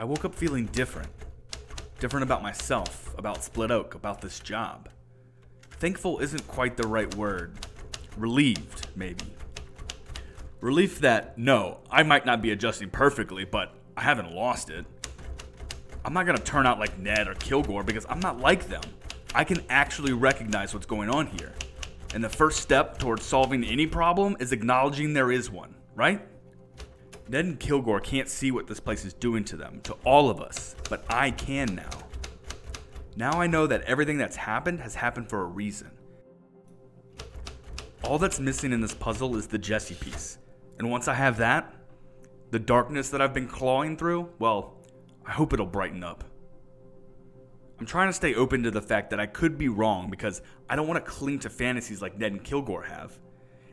I woke up feeling different. Different about myself, about Split Oak, about this job. Thankful isn't quite the right word. Relieved, maybe. Relief that, no, I might not be adjusting perfectly, but I haven't lost it. I'm not gonna turn out like Ned or Kilgore because I'm not like them. I can actually recognize what's going on here. And the first step towards solving any problem is acknowledging there is one, right? Ned and Kilgore can't see what this place is doing to them, to all of us, but I can now. Now I know that everything that's happened has happened for a reason. All that's missing in this puzzle is the Jesse piece. And once I have that, the darkness that I've been clawing through, well, I hope it'll brighten up. I'm trying to stay open to the fact that I could be wrong because I don't want to cling to fantasies like Ned and Kilgore have.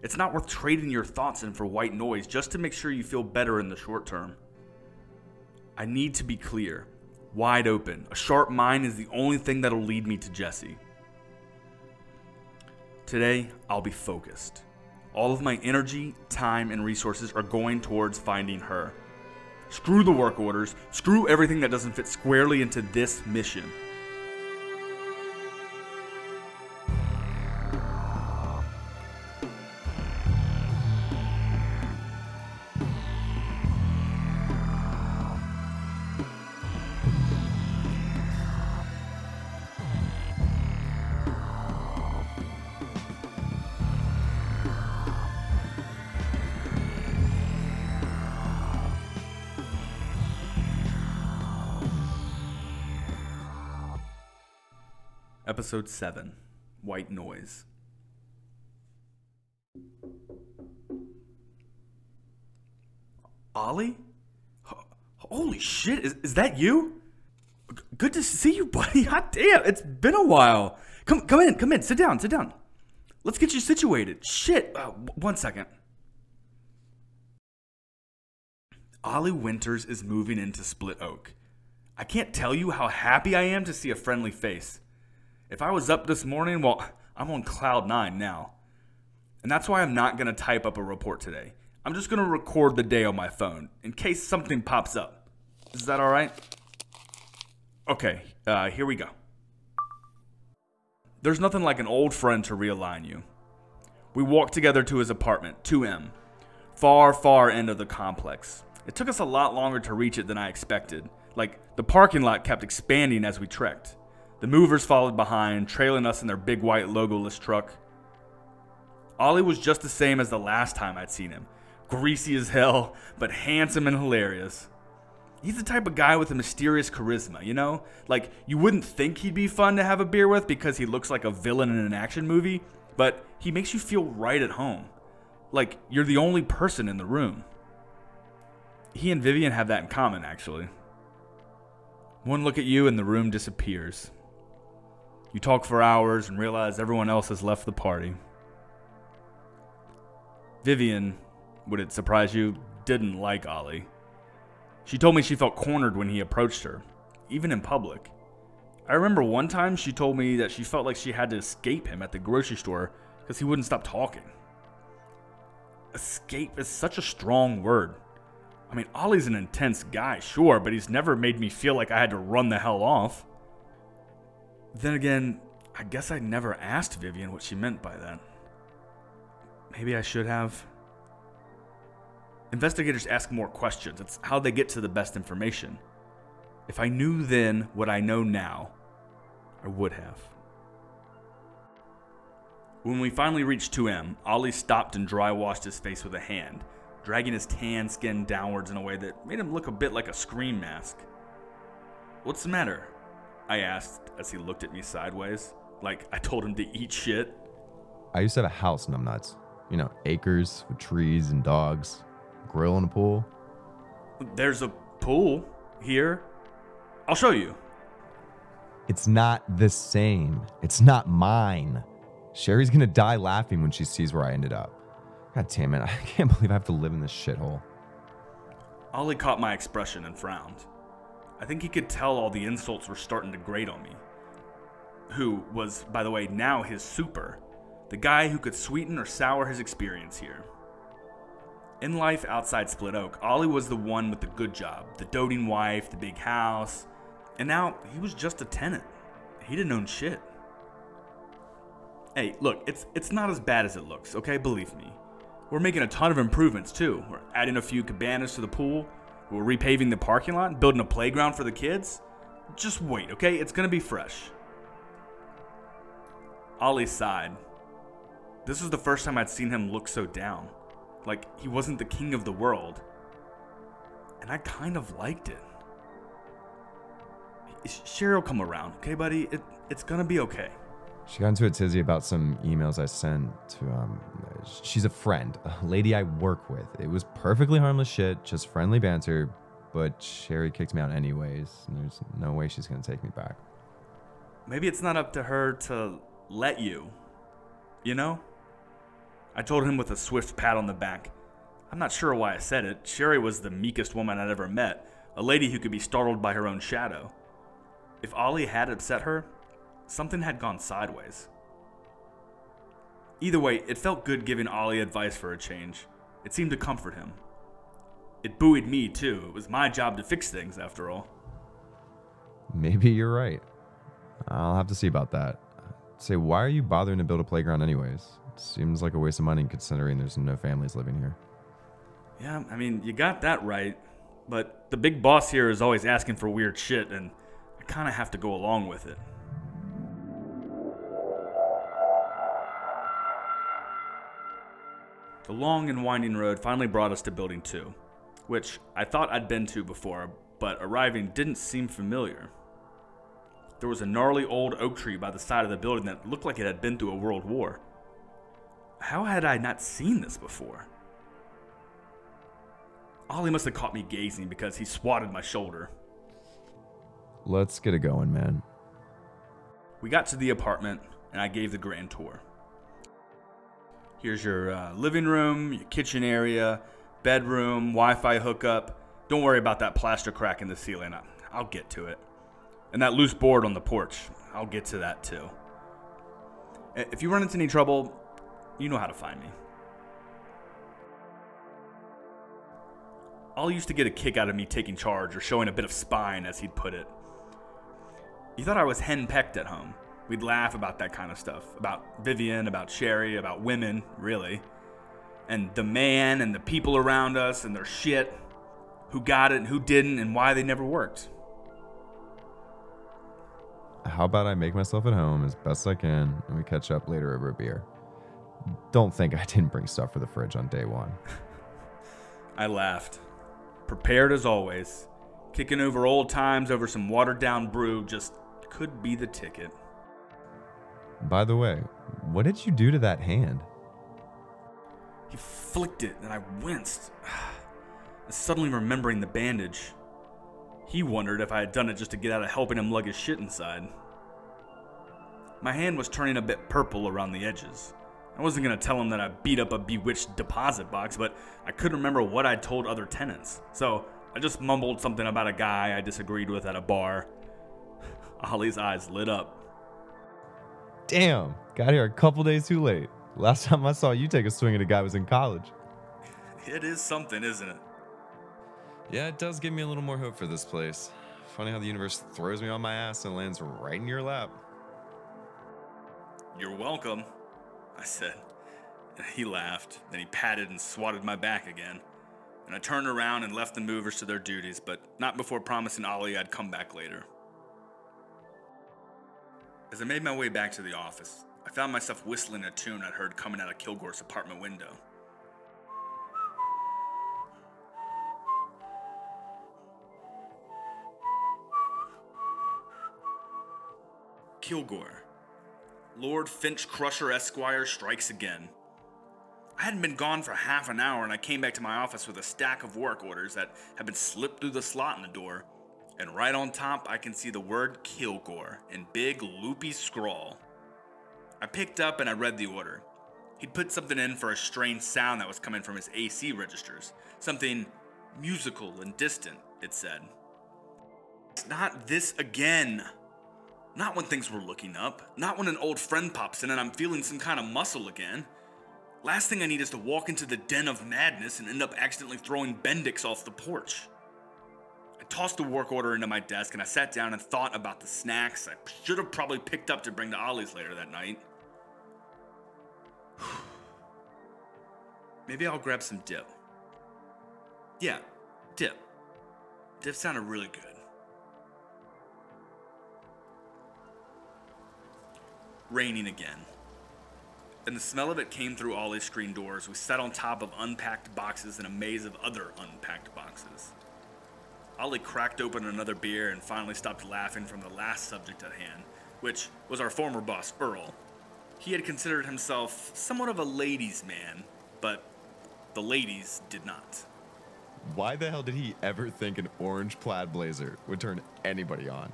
It's not worth trading your thoughts in for white noise just to make sure you feel better in the short term. I need to be clear, wide open. A sharp mind is the only thing that'll lead me to Jesse. Today, I'll be focused. All of my energy, time, and resources are going towards finding her. Screw the work orders, screw everything that doesn't fit squarely into this mission. Episode 7 White Noise. Ollie? Holy shit, is, is that you? G- Good to see you, buddy. Hot damn, it's been a while. Come, come in, come in, sit down, sit down. Let's get you situated. Shit, uh, w- one second. Ollie Winters is moving into Split Oak. I can't tell you how happy I am to see a friendly face. If I was up this morning, well, I'm on cloud nine now. And that's why I'm not going to type up a report today. I'm just going to record the day on my phone in case something pops up. Is that all right? Okay, uh, here we go. There's nothing like an old friend to realign you. We walked together to his apartment, 2M, far, far end of the complex. It took us a lot longer to reach it than I expected. Like, the parking lot kept expanding as we trekked. The movers followed behind, trailing us in their big white logoless truck. Ollie was just the same as the last time I'd seen him greasy as hell, but handsome and hilarious. He's the type of guy with a mysterious charisma, you know? Like, you wouldn't think he'd be fun to have a beer with because he looks like a villain in an action movie, but he makes you feel right at home. Like, you're the only person in the room. He and Vivian have that in common, actually. One look at you and the room disappears. You talk for hours and realize everyone else has left the party. Vivian, would it surprise you, didn't like Ollie. She told me she felt cornered when he approached her, even in public. I remember one time she told me that she felt like she had to escape him at the grocery store because he wouldn't stop talking. Escape is such a strong word. I mean, Ollie's an intense guy, sure, but he's never made me feel like I had to run the hell off. Then again, I guess I never asked Vivian what she meant by that. Maybe I should have. Investigators ask more questions. It's how they get to the best information. If I knew then what I know now, I would have. When we finally reached 2M, Ollie stopped and dry washed his face with a hand, dragging his tan skin downwards in a way that made him look a bit like a scream mask. What's the matter? I asked as he looked at me sideways, like I told him to eat shit. I used to have a house in Numbnuts. You know, acres with trees and dogs, grill and a pool. There's a pool here. I'll show you. It's not the same. It's not mine. Sherry's gonna die laughing when she sees where I ended up. God damn it, I can't believe I have to live in this shithole. Ollie caught my expression and frowned. I think he could tell all the insults were starting to grate on me. Who was, by the way, now his super. The guy who could sweeten or sour his experience here. In life outside Split Oak, Ollie was the one with the good job, the doting wife, the big house, and now he was just a tenant. He didn't own shit. Hey, look, it's it's not as bad as it looks, okay? Believe me. We're making a ton of improvements too. We're adding a few cabanas to the pool. We're repaving the parking lot, building a playground for the kids. Just wait, okay? It's gonna be fresh. Ollie sighed. This was the first time I'd seen him look so down. Like he wasn't the king of the world. And I kind of liked it. Sherry will come around, okay, buddy? It, it's gonna be okay. She got into a tizzy about some emails I sent to, um, she's a friend, a lady I work with. It was perfectly harmless shit, just friendly banter, but Sherry kicked me out anyways, and there's no way she's gonna take me back. Maybe it's not up to her to let you, you know? I told him with a swift pat on the back. I'm not sure why I said it. Sherry was the meekest woman I'd ever met, a lady who could be startled by her own shadow. If Ollie had upset her, something had gone sideways. Either way, it felt good giving Ollie advice for a change. It seemed to comfort him. It buoyed me, too. It was my job to fix things, after all. Maybe you're right. I'll have to see about that. Say, why are you bothering to build a playground, anyways? It seems like a waste of money considering there's no families living here. Yeah, I mean, you got that right. But the big boss here is always asking for weird shit, and I kind of have to go along with it. The long and winding road finally brought us to Building 2, which I thought I'd been to before, but arriving didn't seem familiar. There was a gnarly old oak tree by the side of the building that looked like it had been through a world war. How had I not seen this before? Ollie must have caught me gazing because he swatted my shoulder. Let's get it going, man. We got to the apartment, and I gave the grand tour. Here's your uh, living room, your kitchen area, bedroom, Wi Fi hookup. Don't worry about that plaster crack in the ceiling. I'll get to it. And that loose board on the porch. I'll get to that too. If you run into any trouble, you know how to find me. Ollie used to get a kick out of me taking charge or showing a bit of spine, as he'd put it. He thought I was henpecked at home. We'd laugh about that kind of stuff. About Vivian, about Sherry, about women, really. And the man and the people around us and their shit. Who got it and who didn't and why they never worked. How about I make myself at home as best I can and we catch up later over a beer? Don't think I didn't bring stuff for the fridge on day one. I laughed. Prepared as always. Kicking over old times over some watered down brew just could be the ticket. By the way, what did you do to that hand? He flicked it, and I winced, suddenly remembering the bandage. He wondered if I had done it just to get out of helping him lug his shit inside. My hand was turning a bit purple around the edges. I wasn't gonna tell him that I beat up a bewitched deposit box, but I couldn't remember what I'd told other tenants. So I just mumbled something about a guy I disagreed with at a bar. Ollie's eyes lit up. Damn, got here a couple days too late. Last time I saw you take a swing at a guy was in college. It is something, isn't it? Yeah, it does give me a little more hope for this place. Funny how the universe throws me on my ass and lands right in your lap. You're welcome, I said. And he laughed. Then he patted and swatted my back again. And I turned around and left the movers to their duties, but not before promising Ollie I'd come back later. As I made my way back to the office, I found myself whistling a tune I'd heard coming out of Kilgore's apartment window. Kilgore. Lord Finch Crusher Esquire strikes again. I hadn't been gone for half an hour and I came back to my office with a stack of work orders that had been slipped through the slot in the door. And right on top, I can see the word Kilgore in big, loopy scrawl. I picked up and I read the order. He'd put something in for a strange sound that was coming from his AC registers. Something musical and distant, it said. It's not this again. Not when things were looking up. Not when an old friend pops in and I'm feeling some kind of muscle again. Last thing I need is to walk into the den of madness and end up accidentally throwing Bendix off the porch. Tossed the work order into my desk and I sat down and thought about the snacks I should have probably picked up to bring to Ollie's later that night. Maybe I'll grab some dip. Yeah, dip. Dip sounded really good. Raining again. And the smell of it came through Ollie's screen doors. We sat on top of unpacked boxes in a maze of other unpacked boxes. Ollie cracked open another beer and finally stopped laughing from the last subject at hand, which was our former boss, Earl. He had considered himself somewhat of a ladies' man, but the ladies did not. Why the hell did he ever think an orange plaid blazer would turn anybody on?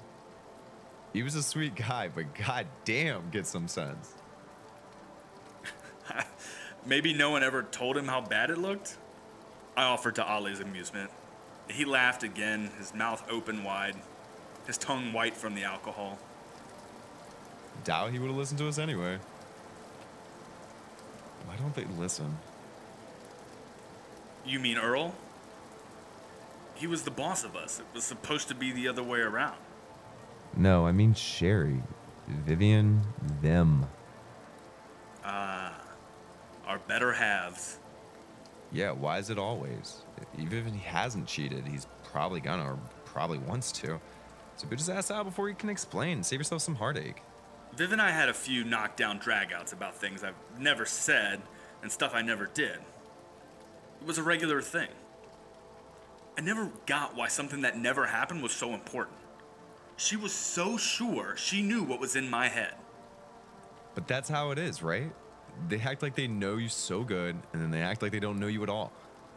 He was a sweet guy, but god damn, get some sense. Maybe no one ever told him how bad it looked? I offered to Ollie's amusement. He laughed again, his mouth open wide, his tongue white from the alcohol. Doubt he would have listened to us anyway. Why don't they listen? You mean Earl? He was the boss of us. It was supposed to be the other way around. No, I mean Sherry, Vivian, them. Ah, our better halves. Yeah, why is it always? Even if he hasn't cheated, he's probably gonna or probably wants to. So boot his ass out before he can explain. Save yourself some heartache. Viv and I had a few knockdown dragouts about things I've never said and stuff I never did. It was a regular thing. I never got why something that never happened was so important. She was so sure she knew what was in my head. But that's how it is, right? They act like they know you so good, and then they act like they don't know you at all.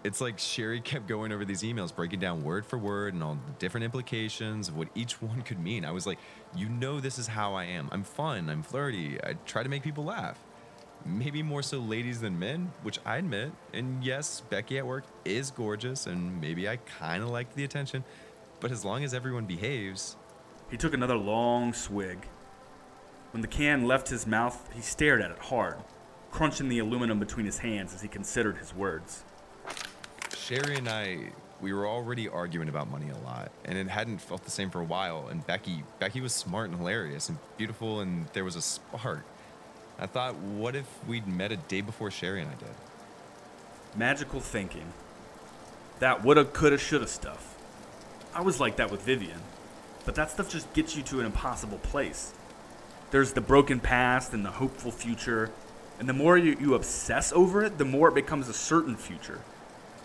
It's like Sherry kept going over these emails, breaking down word for word and all the different implications of what each one could mean. I was like, you know, this is how I am. I'm fun, I'm flirty, I try to make people laugh. Maybe more so ladies than men, which I admit. And yes, Becky at work is gorgeous, and maybe I kind of like the attention. But as long as everyone behaves, He took another long swig. When the can left his mouth, he stared at it hard, crunching the aluminum between his hands as he considered his words. Sherry and I, we were already arguing about money a lot, and it hadn't felt the same for a while. And Becky, Becky was smart and hilarious and beautiful, and there was a spark. I thought, what if we'd met a day before Sherry and I did? Magical thinking. That woulda, coulda, shoulda stuff. I was like that with Vivian. But that stuff just gets you to an impossible place. There's the broken past and the hopeful future. And the more you, you obsess over it, the more it becomes a certain future.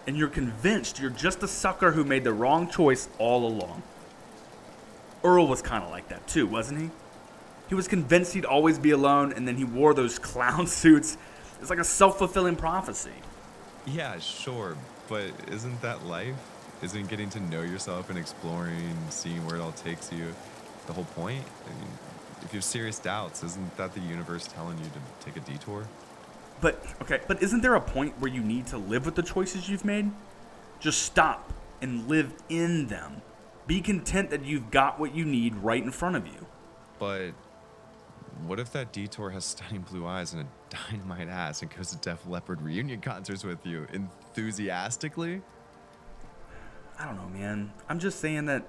And you're convinced you're just a sucker who made the wrong choice all along. Earl was kind of like that too, wasn't he? He was convinced he'd always be alone, and then he wore those clown suits. It's like a self fulfilling prophecy. Yeah, sure, but isn't that life? Isn't getting to know yourself and exploring, seeing where it all takes you, the whole point? I mean, if you have serious doubts, isn't that the universe telling you to take a detour? But, okay, but isn't there a point where you need to live with the choices you've made? Just stop and live in them. Be content that you've got what you need right in front of you. But what if that detour has stunning blue eyes and a dynamite ass and goes to Def Leppard reunion concerts with you enthusiastically? I don't know, man. I'm just saying that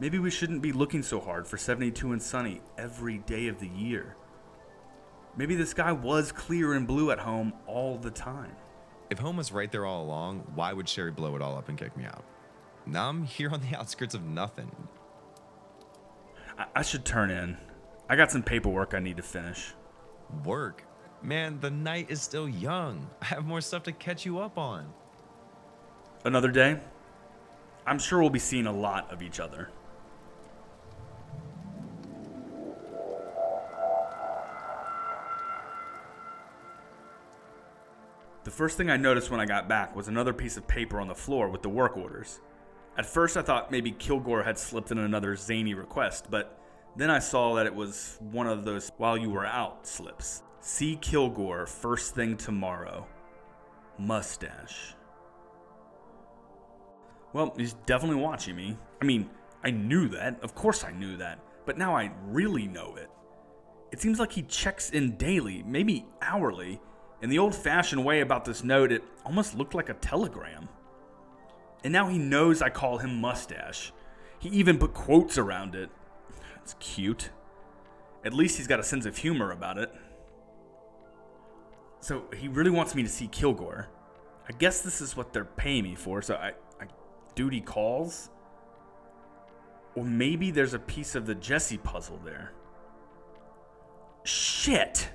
maybe we shouldn't be looking so hard for 72 and sunny every day of the year. Maybe the sky was clear and blue at home all the time. If home was right there all along, why would Sherry blow it all up and kick me out? Now I'm here on the outskirts of nothing. I, I should turn in. I got some paperwork I need to finish. Work? Man, the night is still young. I have more stuff to catch you up on. Another day? I'm sure we'll be seeing a lot of each other. The first thing I noticed when I got back was another piece of paper on the floor with the work orders. At first, I thought maybe Kilgore had slipped in another zany request, but then I saw that it was one of those while you were out slips. See Kilgore first thing tomorrow. Mustache. Well, he's definitely watching me. I mean, I knew that. Of course I knew that. But now I really know it. It seems like he checks in daily, maybe hourly, In the old fashioned way about this note, it almost looked like a telegram. And now he knows I call him Mustache. He even put quotes around it. It's cute. At least he's got a sense of humor about it. So he really wants me to see Kilgore. I guess this is what they're paying me for, so I, I duty calls? Or maybe there's a piece of the Jesse puzzle there. Shit!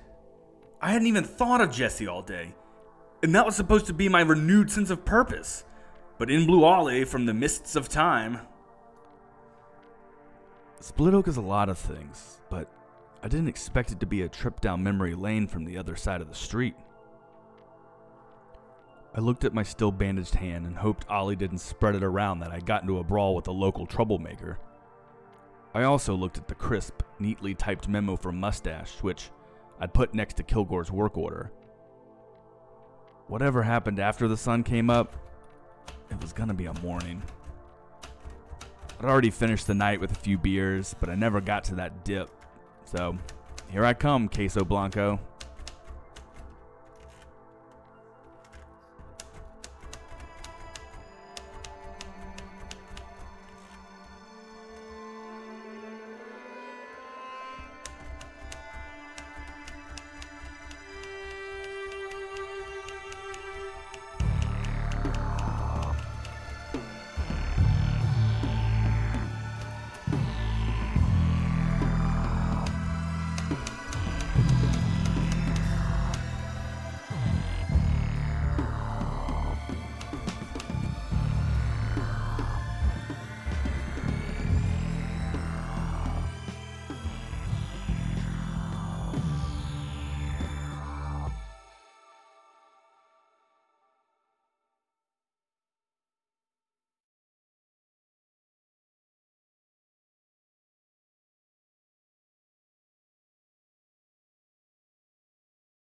I hadn't even thought of Jesse all day. And that was supposed to be my renewed sense of purpose. But in blew Ollie from the mists of time. Split Oak is a lot of things, but I didn't expect it to be a trip down memory lane from the other side of the street. I looked at my still bandaged hand and hoped Ollie didn't spread it around that I got into a brawl with a local troublemaker. I also looked at the crisp, neatly typed memo from Mustache, which I'd put next to Kilgore's work order. Whatever happened after the sun came up, it was gonna be a morning. I'd already finished the night with a few beers, but I never got to that dip. So, here I come, Queso Blanco.